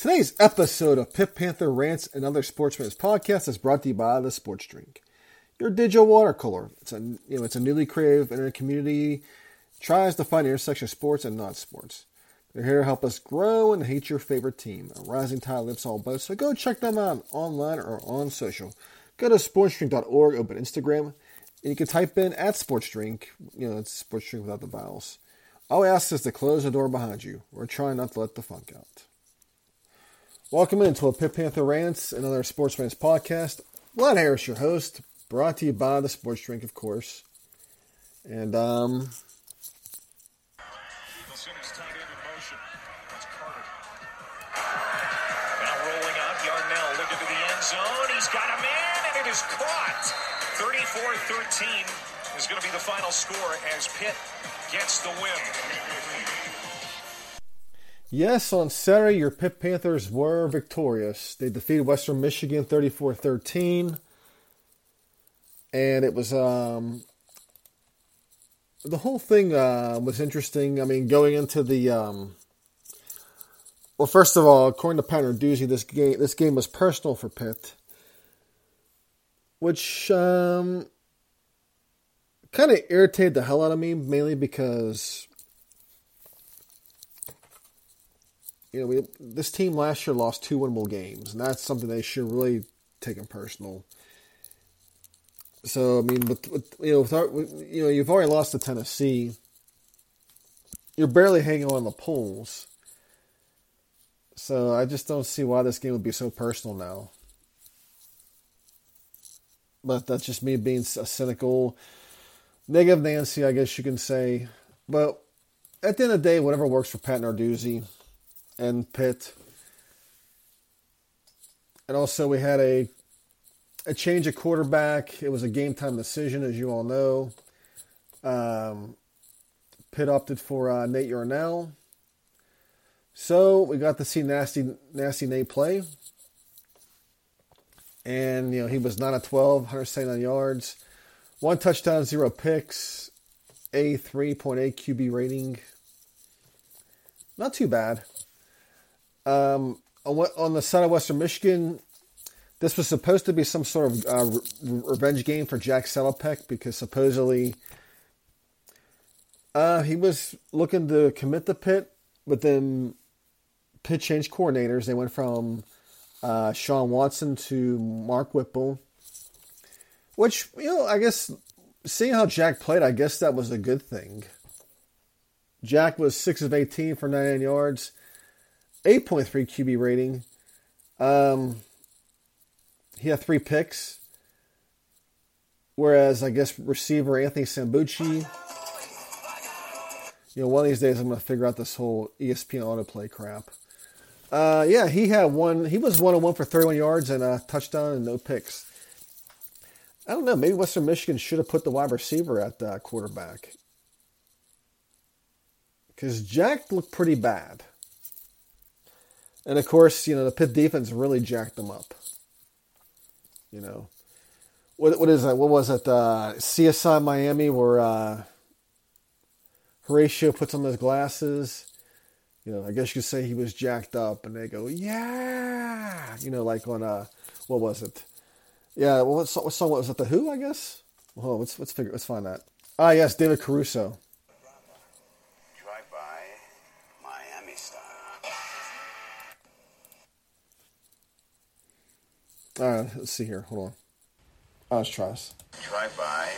Today's episode of Pitt Panther Rants and Other Sportsmen's Podcast is brought to you by the Sports Drink. Your digital watercolor. It's a you know it's a newly creative internet community tries to find intersection of sports and not sports. They're here to help us grow and hate your favorite team. A rising tide lifts all boats, so go check them out online or on social. Go to sportsdrink.org, open Instagram, and you can type in at sportsdrink. You know, it's sportsdrink without the vowels. All we ask is to close the door behind you. We're trying not to let the funk out. Welcome into a Pitt Panther Rants, another Sportsman's podcast. Vlad Harris, your host, brought to you by the Sports Drink, of course. And, um, Simmons tight end in motion. That's Carter. Now rolling out Yarnell looking to the end zone. He's got a man, and it is caught. 34-13 is going to be the final score as Pitt gets the win. Yes, on Saturday, your Pitt Panthers were victorious. They defeated Western Michigan 34 13. And it was, um, the whole thing uh, was interesting. I mean, going into the, um, well, first of all, according to Pat Narduzzi, this game this game was personal for Pitt, which um, kind of irritated the hell out of me, mainly because you know we, this team last year lost two winnable games, and that's something they should really taken personal. So I mean, with, with you know, with, you know, you've already lost to Tennessee. You're barely hanging on the polls. So I just don't see why this game would be so personal now. But that's just me being a cynical, negative Nancy, I guess you can say. But at the end of the day, whatever works for Pat Narduzzi and Pitt. And also, we had a a change of quarterback. It was a game time decision, as you all know. Um, Pitt opted for uh, Nate Yarnell. So we got to see nasty, nasty Nate play, and you know he was nine of 12, 179 yards, one touchdown, zero picks, a 3.8 QB rating. Not too bad. Um, on, on the side of Western Michigan, this was supposed to be some sort of uh, re- revenge game for Jack Salopek because supposedly uh, he was looking to commit the Pitt, but then Pitt changed coordinators. They went from uh, Shawn Watson to Mark Whipple, which, you know, I guess seeing how Jack played, I guess that was a good thing. Jack was 6 of 18 for 99 yards, 8.3 QB rating. Um, he had three picks. Whereas I guess receiver Anthony Sambucci, you know, one of these days I'm going to figure out this whole ESPN autoplay crap. Uh, yeah, he had one. He was one on one for 31 yards and a touchdown and no picks. I don't know. Maybe Western Michigan should have put the wide receiver at quarterback because Jack looked pretty bad. And of course, you know the Pitt defense really jacked them up. You know, what what is that? What was it? Uh, CSI Miami, where uh, Horatio puts on those glasses. You know, I guess you could say he was jacked up, and they go, "Yeah," you know, like on uh, what was it? Yeah, what, song, what song was it? The Who, I guess. Well, let's let's figure let's find that. Ah, yes, David Caruso. All right, let's see here. Hold on. Oh, let's try this. Drive by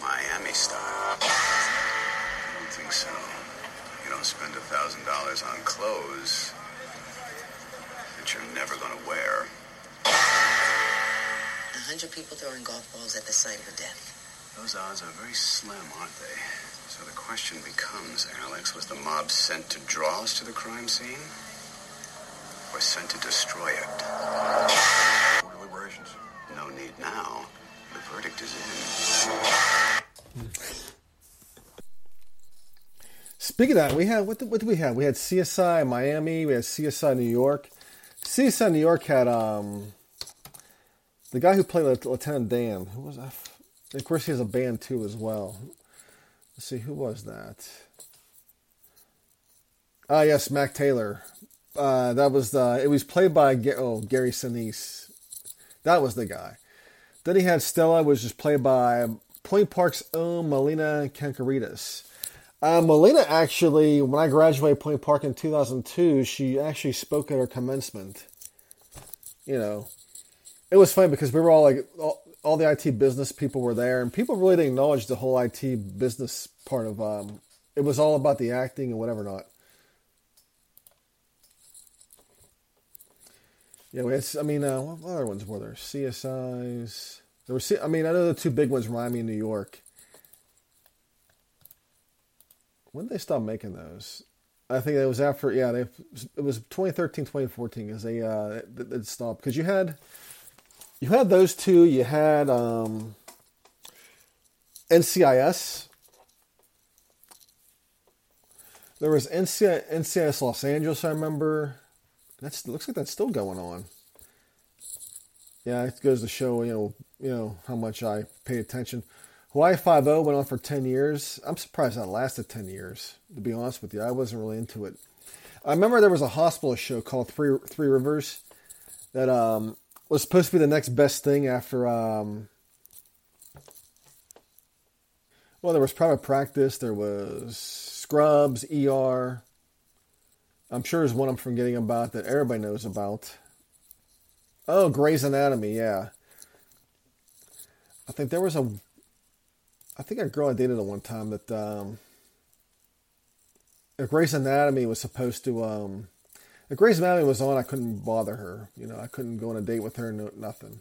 Miami style. I don't think so. You don't spend a thousand dollars on clothes that you're never gonna wear. A hundred people throwing golf balls at the site of a death. Those odds are very slim, aren't they? So the question becomes, Alex, was the mob sent to draw us to the crime scene? or sent to destroy it. Deliberations. No need now. The verdict is in. Speaking of that, we had what did, what did we have? We had CSI Miami. We had CSI New York. CSI New York had um the guy who played Lieutenant- Dan. Who was that? Of course, he has a band too as well. Let's see, who was that? Ah, yes, Mac Taylor. Uh, that was the. It was played by oh Gary Sinise. That was the guy. Then he had Stella, which was just played by Point Park's own Melina Kanakaredes. Uh, Melina actually, when I graduated Point Park in 2002, she actually spoke at her commencement. You know, it was funny because we were all like, all, all the IT business people were there, and people really didn't acknowledge the whole IT business part of. Um, it was all about the acting and whatever not. Yeah, had, I mean, uh, what other ones were there? CSIs. There were, I mean, I know the two big ones, Miami and New York. When did they stop making those? I think it was after, yeah, they, it was 2013, 2014 because they, uh, it, it stopped. Because you had, you had those two, you had um, NCIS. There was NCIS Los Angeles, I remember. That's looks like that's still going on. Yeah, it goes to show you know you know how much I pay attention. Hawaii Five O went on for ten years. I'm surprised that lasted ten years. To be honest with you, I wasn't really into it. I remember there was a hospital show called Three Three Rivers that um, was supposed to be the next best thing after. Um, well, there was private practice. There was Scrubs, ER. I'm sure there's one I'm forgetting about that everybody knows about. Oh, Grey's Anatomy, yeah. I think there was a. I think a girl I dated at one time that um, if Grey's Anatomy was supposed to um, if Grey's Anatomy was on, I couldn't bother her. You know, I couldn't go on a date with her. No, nothing.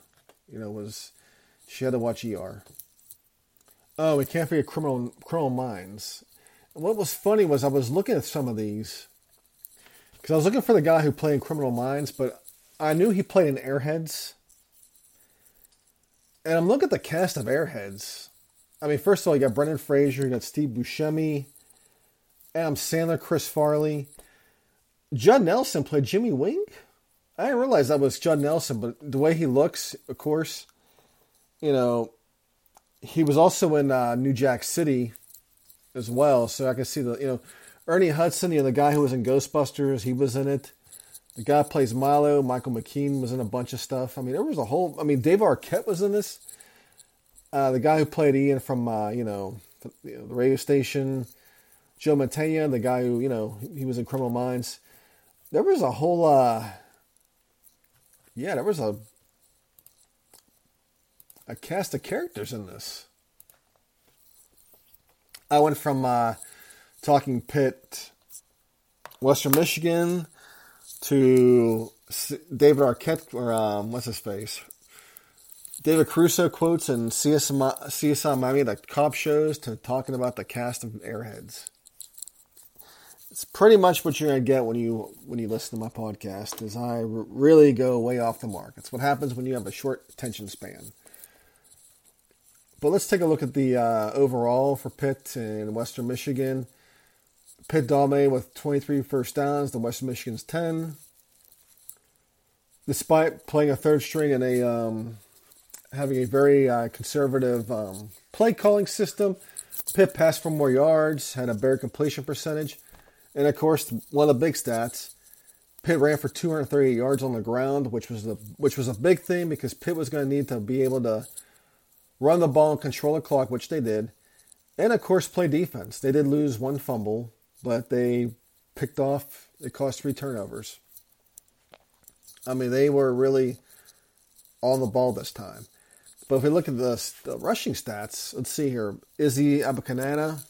You know, was she had to watch ER. Oh, we can't forget Criminal Criminal Minds. And what was funny was I was looking at some of these because I was looking for the guy who played in Criminal Minds, but I knew he played in Airheads. And I'm looking at the cast of Airheads. I mean, first of all, you got Brendan Fraser, you got Steve Buscemi, Adam Sandler, Chris Farley. Judd Nelson played Jimmy Wing. I didn't realize that was Judd Nelson, but the way he looks, of course, you know, he was also in uh, New Jack City as well. So I can see the, you know, Ernie Hudson, you know, the guy who was in Ghostbusters, he was in it. The guy plays Milo, Michael McKean, was in a bunch of stuff. I mean, there was a whole. I mean, Dave Arquette was in this. Uh, the guy who played Ian from, uh, you, know, the, you know, the radio station. Joe Mantegna, the guy who, you know, he was in Criminal Minds. There was a whole. Uh, yeah, there was a a cast of characters in this. I went from uh, talking Pitt, Western Michigan, to David Arquette, or um, what's his face? David Caruso quotes and CSI, Miami, the cop shows, to talking about the cast of Airheads. It's pretty much what you're gonna get when you when you listen to my podcast. Is I r- really go way off the mark. It's what happens when you have a short attention span. But let's take a look at the uh, overall for Pitt and Western Michigan. Pitt dominated with 23 first downs. The Western Michigan's 10. Despite playing a third string and a um, having a very uh, conservative um, play calling system, Pitt passed for more yards, had a better completion percentage, and of course, one of the big stats, Pitt ran for 238 yards on the ground, which was the which was a big thing because Pitt was going to need to be able to run the ball and control the clock, which they did, and of course play defense. They did lose one fumble, but they picked off. It cost three turnovers. I mean, they were really on the ball this time. But if we look at the, the rushing stats, let's see here. Izzy Abanikanda,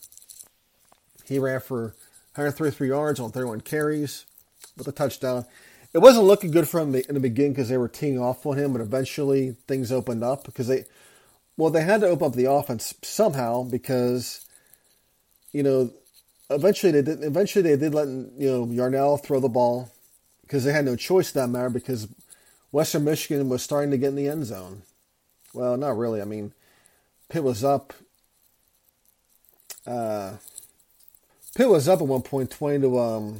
he ran for 133 yards on 31 carries with a touchdown. It wasn't looking good for him in the beginning because they were teeing off on him, but eventually things opened up because they, well, they had to open up the offense somehow because, you know, eventually they did. Eventually they did let you know Yarnell throw the ball because they had no choice that matter because Western Michigan was starting to get in the end zone. Well, not really. I mean, Pitt was up. Uh, Pitt was up at one point, twenty to um,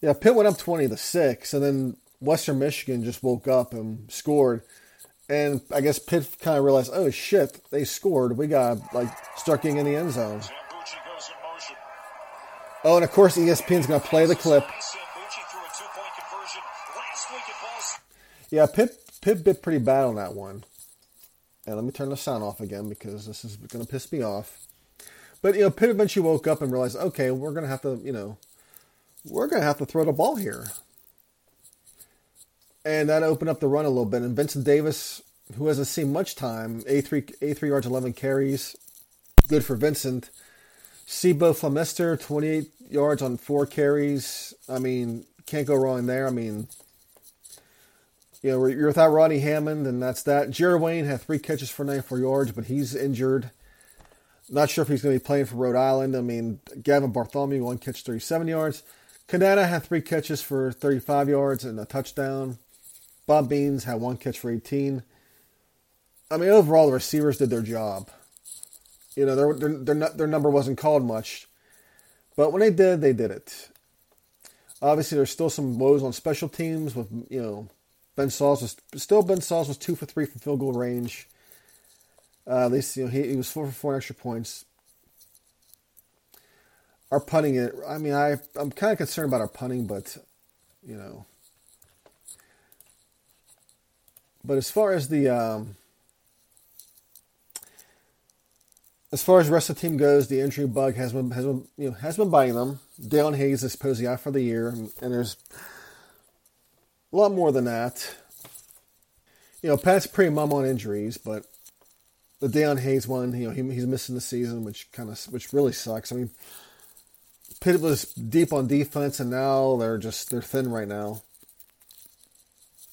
yeah. Pitt went up twenty to six, and then Western Michigan just woke up and scored. And I guess Pitt kind of realized, oh shit, they scored. We got like start getting in the end zone. Sambucci goes in motion. Oh, and of course ESPN's going to play the clip. Yeah, Pitt Pitt bit pretty bad on that one. And let me turn the sound off again because this is going to piss me off. But you know, Pitt eventually woke up and realized, okay, we're going to have to, you know, we're going to have to throw the ball here. And that opened up the run a little bit. And Vincent Davis, who hasn't seen much time, A three A three yards, eleven carries, good for Vincent. Flemister, twenty eight yards on four carries. I mean, can't go wrong there. I mean, you know, you're without Ronnie Hammond, and that's that. Jared Wayne had three catches for 94 yards, but he's injured. Not sure if he's going to be playing for Rhode Island. I mean, Gavin Bartholomew, one catch, 37 yards. Konata had three catches for 35 yards and a touchdown. Bub Means had one catch for 18. I mean, overall, the receivers did their job. You know, their, their, their, their number wasn't called much. But when they did, they did it. Obviously, there's still some woes on special teams with, you know, Ben Sauls was still Ben Sauls was two for three from field goal range. Uh, at least you know he, he was four for four extra points. Our punting it. I mean, I I'm kind of concerned about our punting, but you know. But as far as the um, as far as rest of the team goes, the injury bug has been has been you know has been biting them. Dayon Hayes is supposedly out for the year, and, there's a lot more than that. You know, Pat's pretty mum on injuries, but the Dayon Hayes one, you know, he, he's missing the season, which kind of which really sucks. I mean, Pitt was deep on defense, and now they're just they're thin right now.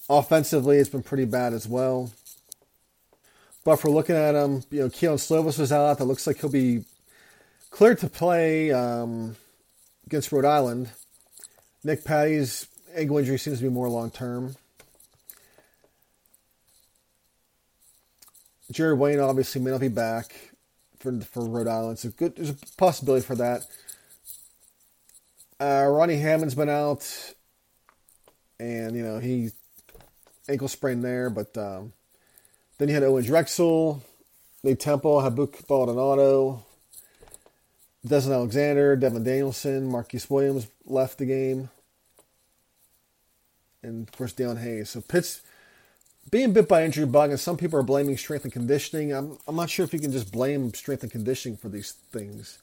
Offensively, it's been pretty bad as well. But for looking at him, you know, Kedon Slovis was out. That looks like he'll be cleared to play um, against Rhode Island. Nick Patti's ankle injury seems to be more long term. Jared Wayne obviously may not be back for for Rhode Island, so good. There's a possibility for that. Uh, Ronnie Hammond's been out, and you know he ankle sprain there, but um, then you had Owen Drexel, Nate Temple, Habakkuk Baldonado, Deslin Alexandre, Devin Danielson, Marquis Williams left the game and of course Dayon Hayes. So Pitt's being bit by injury bug, and some people are blaming strength and conditioning. I'm I'm not sure if you can just blame strength and conditioning for these things.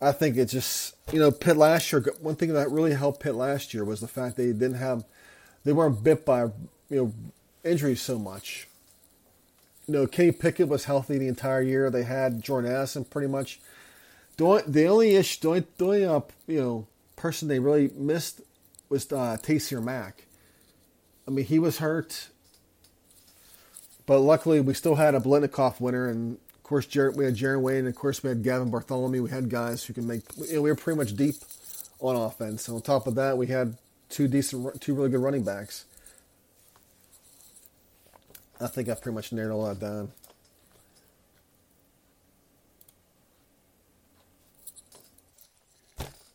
I think it's just you know Pitt last year. One thing that really helped Pitt last year was the fact they didn't have they weren't bit by you know injuries so much. You know, Kenny Pickett was healthy the entire year. They had Jordan Addison pretty much. The only, issue, the only, the only uh, you know person they really missed was uh, Taysir Mack. I mean, he was hurt, but luckily we still had a Biletnikoff winner, and of course Jared, we had Jaron Wayne, and of course we had Gavin Bartholomew. We had guys who can make. You know, we were pretty much deep on offense. And on top of that, we had two decent, two really good running backs. I think I've pretty much narrowed that down.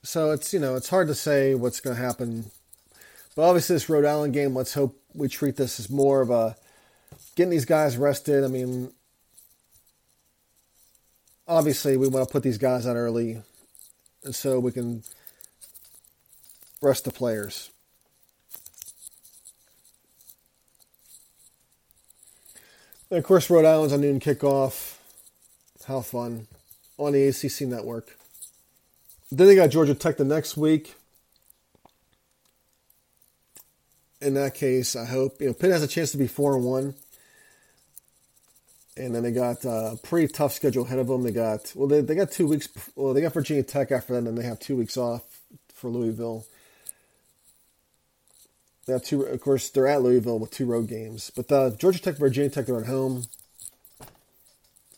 So it's you know it's hard to say what's going to happen but obviously, this Rhode Island game, let's hope we treat this as more of a getting these guys rested. I mean, obviously, we want to put these guys out early, and so we can rest the players. And of course, Rhode Island's on noon kickoff. How fun on the ACC network. Then they got Georgia Tech the next week in that case, I hope you know Pitt has a chance to be four and one. And then they got uh, a pretty tough schedule ahead of them. They got well, they, they got two weeks. Well, they got Virginia Tech after that, and then they have two weeks off for Louisville. They have two. Of course, they're at Louisville with two road games. But uh, Georgia Tech, Virginia Tech, they're at home.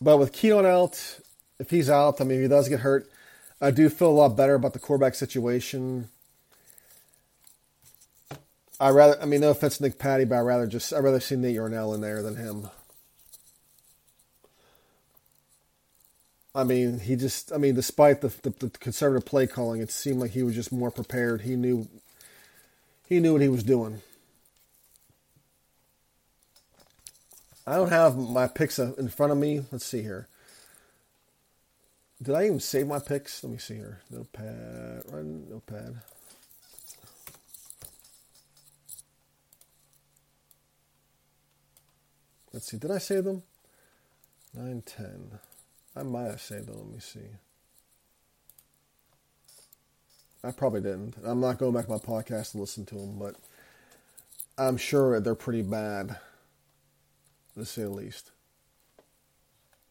But with Kedon out, if he's out, I mean, if he does get hurt, I do feel a lot better about the quarterback situation I rather, I mean, no offense, to Nick Patti, but I rather just, I rather see Nate Yarnell in there than him. I mean, he just, I mean, despite the, the, the conservative play calling, it seemed like he was just more prepared. He knew, he knew what he was doing. I don't have my picks in front of me. Let's see here. Did I even save my picks? Let me see here. Notepad, run notepad. Let's see. Did I save them? Nine ten. I might have saved them. Let me see. I probably didn't. I'm not going back to my podcast to listen to them, but I'm sure they're pretty bad, to say the least.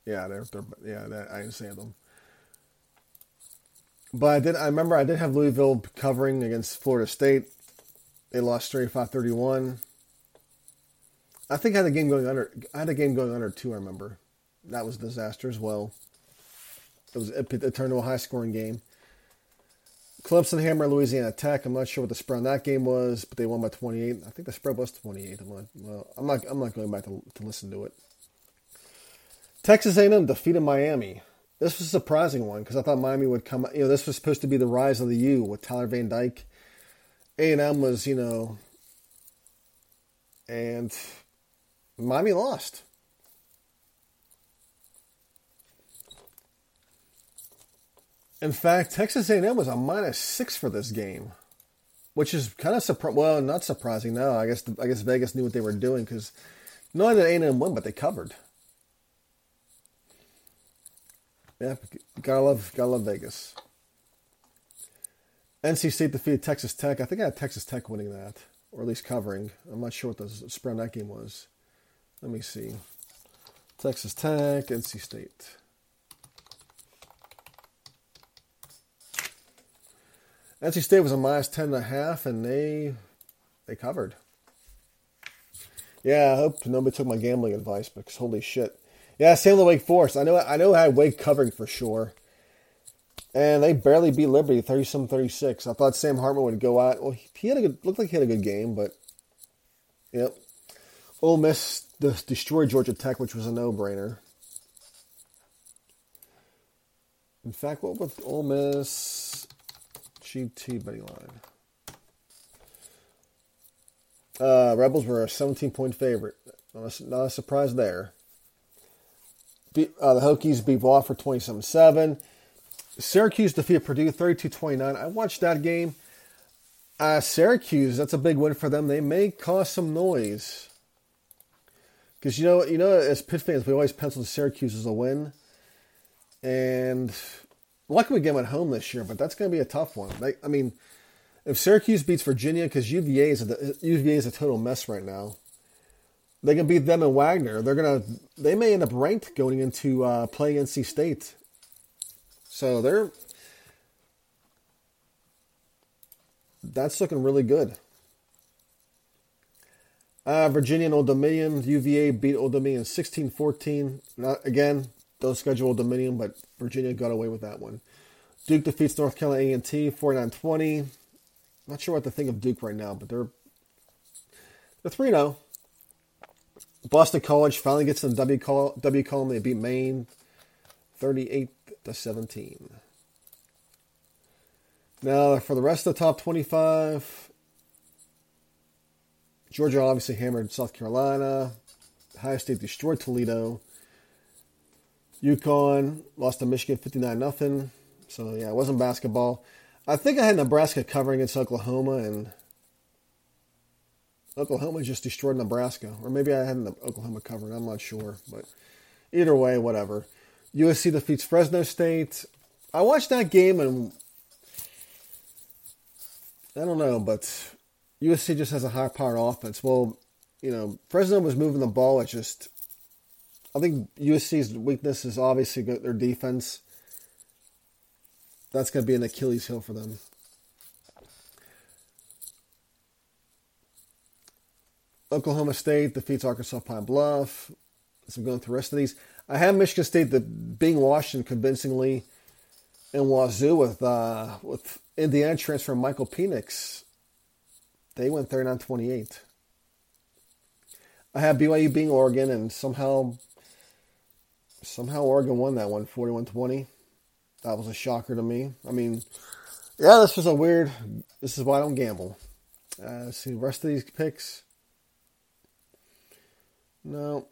Yeah, they're, they're yeah, I didn't them. But I did. I remember I did have Louisville covering against Florida State. They lost 35-31. I think I had a game going under. I had a game going under too. I remember that was a disaster as well. It was it, it turned to a high scoring game. Clemson Hammer Louisiana Tech. I'm not sure what the spread on that game was, but they won by 28. I think the spread was 28. I'm not. Well, I'm not. I'm not going back to, to listen to it. Texas A&M defeated Miami. This was a surprising one because I thought Miami would come. You know, this was supposed to be the rise of the U with Tyler Van Dyke. A&M was, you know, and Miami lost. In fact, Texas A&M was a minus six for this game, which is kind of surprising. Well, not surprising now. I guess I guess Vegas knew what they were doing because not only did A&M win, but they covered. Yeah, gotta love, gotta love Vegas. NC State defeated Texas Tech. I think I had Texas Tech winning that, or at least covering. I'm not sure what the spread on that game was. Let me see. Texas Tech, NC State. NC State was a minus ten and a half, and they they covered. Yeah, I hope nobody took my gambling advice because holy shit. Yeah, same with Wake Forest. I know I know I had Wake covering for sure. And they barely beat Liberty, 37 36. I thought Sam Hartman would go out. Well, he had a good, looked like he had a good game, but, yep. Ole Miss destroyed Georgia Tech, which was a no brainer. In fact, what was Ole Miss GT betting line? Uh, Rebels were a 17 point favorite. Not a, not a surprise there. Beat, uh, the Hokies beat Wofford 27 7. Syracuse defeated Purdue 32 29. I watched that game. Uh, Syracuse, that's a big win for them. They may cause some noise. Because you know, you know, as Pitt fans, we always pencil Syracuse as a win, and luckily them at home this year. But that's going to be a tough one. They, I mean, if Syracuse beats Virginia, because UVA is a, UVA is a total mess right now, they can beat them and Wagner. They're gonna, they may end up ranked going into uh, playing NC State. So they're that's looking really good. Uh, Virginia and Old Dominion. UVA beat Old Dominion 16 14. Not, again, don't schedule Dominion, but Virginia got away with that one. Duke defeats North Carolina A&T 49 20. Not sure what to think of Duke right now, but they're they're 3 0. Boston College finally gets the W, call, w column. They beat Maine 38 to 17. Now, for the rest of the top 25, Georgia obviously hammered South Carolina. Ohio State destroyed Toledo. UConn lost to Michigan 59 nothing. So yeah, it wasn't basketball. I think I had Nebraska covering against Oklahoma, and Oklahoma just destroyed Nebraska, or maybe I had Oklahoma covering. I'm not sure, but either way, whatever. USC defeats Fresno State. I watched that game, and I don't know, but USC just has a high powered offense. Well, you know, Fresno was moving the ball. It's just, I think USC's weakness is obviously their defense. That's going to be an Achilles heel for them. Oklahoma State defeats Arkansas Pine Bluff. I'm going through the rest of these. I have Michigan State the being Washington convincingly, in Wazoo with uh, with Indiana transfer Michael Penix They went 39-28. I have BYU being Oregon, and somehow, somehow Oregon won that one, 41-20. That was a shocker to me. I mean, yeah, this was a weird. This is why I don't gamble. Uh, see the rest of these picks. No.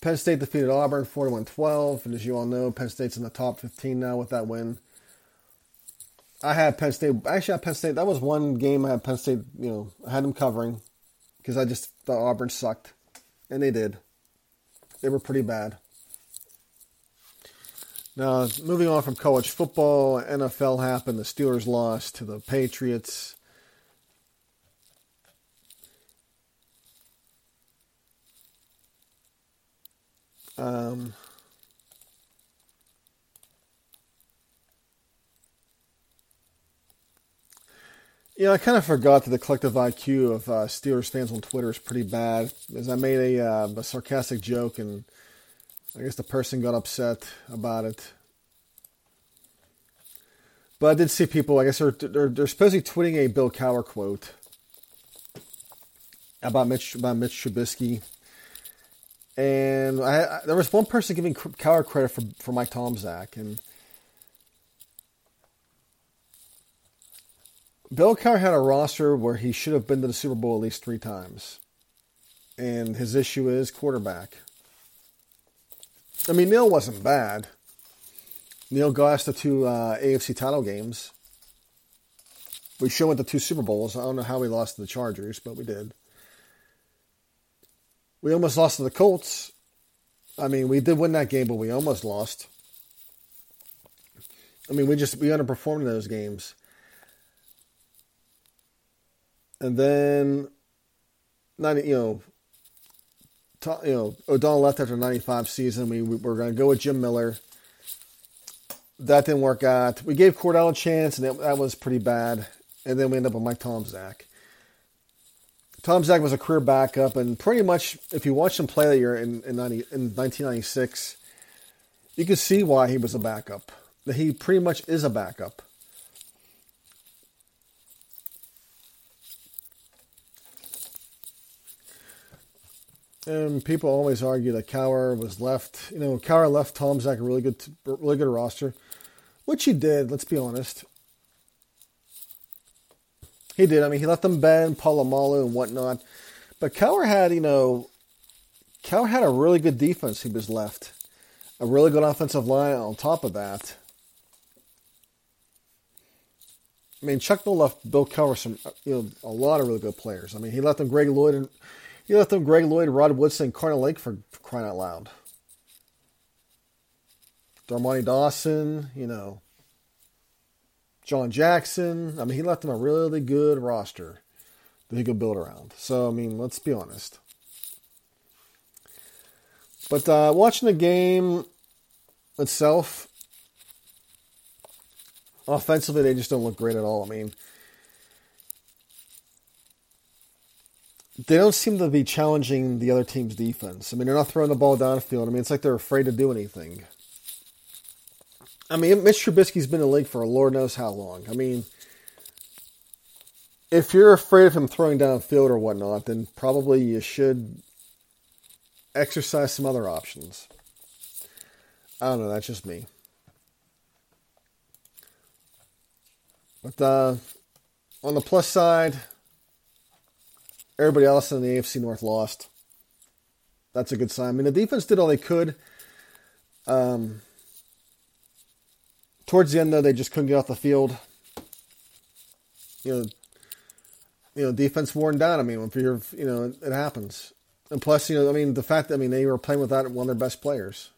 Penn State defeated Auburn 41 12. And as you all know, Penn State's in the top 15 now with that win. I had Penn State. Actually, I had Penn State. That was one game I had Penn State, you know, I had them covering because I just thought Auburn sucked. And they did. They were pretty bad. Now, moving on from college football, NFL happened. The Steelers lost to the Patriots. Um, yeah, I kind of forgot that the collective IQ of uh, Steelers fans on Twitter is pretty bad. As I made a, uh, a sarcastic joke, and I guess the person got upset about it. But I did see people. I guess they're they're, they're supposedly tweeting a Bill Cowher quote about Mitch about Mitch Trubisky and I, I, there was one person giving Cowher credit for for Mike Tomczak, and Bill Cowher had a roster where he should have been to the Super Bowl at least three times, and his issue is quarterback. I mean, Neil wasn't bad. Neil got us the two uh, AFC title games. We showed went the two Super Bowls. I don't know how we lost to the Chargers, but we did. We almost lost to the Colts. I mean, we did win that game, but we almost lost. I mean, we just we underperformed in those games. And then, ninety, you know, you know, O'Donnell left after ninety five season. We, we were going to go with Jim Miller. That didn't work out. We gave Kordell a chance, and it, that was pretty bad. And then we ended up with Mike Tomczak. Tomczak was a career backup, and pretty much, if you watch him play that year in in, 90, in 1996, you can see why he was a backup. That he pretty much is a backup. And people always argue that Cowher was left. You know, Cowher left Tomczak a really good, really good roster, which he did. Let's be honest. He did. I mean, he let them Ben, Polamalu and whatnot. But Cowher had, you know, Cowher had a really good defense. He was left a really good offensive line on top of that. I mean, Chuck Noll left Bill Cowher some, you know, a lot of really good players. I mean, he left them Greg Lloyd and he left them Greg Lloyd, Rod Woodson, Carnell Lake for, for crying out loud. Dermontti Dawson, you know, John Jackson. I mean, he left them a really good roster that he could build around. So, I mean, let's be honest. But uh, watching the game itself, offensively, they just don't look great at all. I mean, they don't seem to be challenging the other team's defense. I mean, they're not throwing the ball downfield. I mean, it's like they're afraid to do anything. I mean, Mitch Trubisky's been in the league for Lord knows how long. I mean, if you're afraid of him throwing downfield or whatnot, then probably you should exercise some other options. I don't know. That's just me. But uh, on the plus side, everybody else in the AFC North lost. That's a good sign. I mean, the defense did all they could. Um, towards the end, though, they just couldn't get off the field. You know, you know, defense worn down. I mean, if you're, you know, it, happens. And plus, you know, I mean, the fact that I mean they were playing without one of their best players.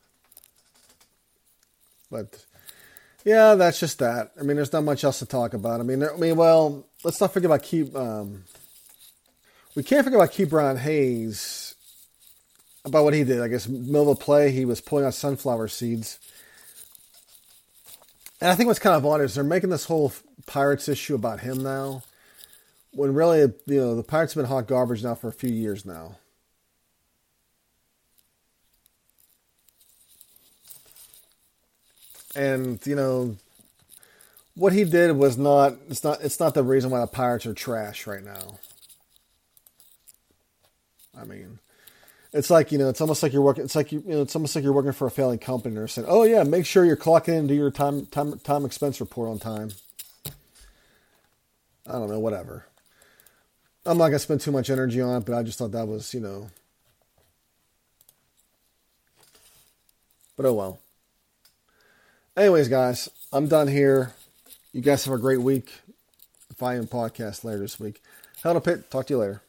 But yeah, that's just that. I mean, there's not much else to talk about. I mean, there, I mean, well, let's not forget about Keep. Um, we can't forget about Ke'Bryan Hayes. About what he did, I guess, middle of the play, he was pulling out sunflower seeds and I think what's kind of odd is they're making this whole Pirates issue about him now, when really, you know, the Pirates have been hot garbage now for a few years now. And you know, what he did was not it's not it's not the reason why the Pirates are trash right now. I mean, it's like you know, it's almost like you're working. It's like you, you know, it's almost like you're working for a failing company. And they're saying, "Oh yeah, make sure you're clocking into your time time time expense report on time." I don't know, whatever. I'm not gonna spend too much energy on it, but I just thought that was, you know. But oh well. Anyways, guys, I'm done here. You guys have a great week. If I am podcast later this week. Hell to Pitt. Talk to you later.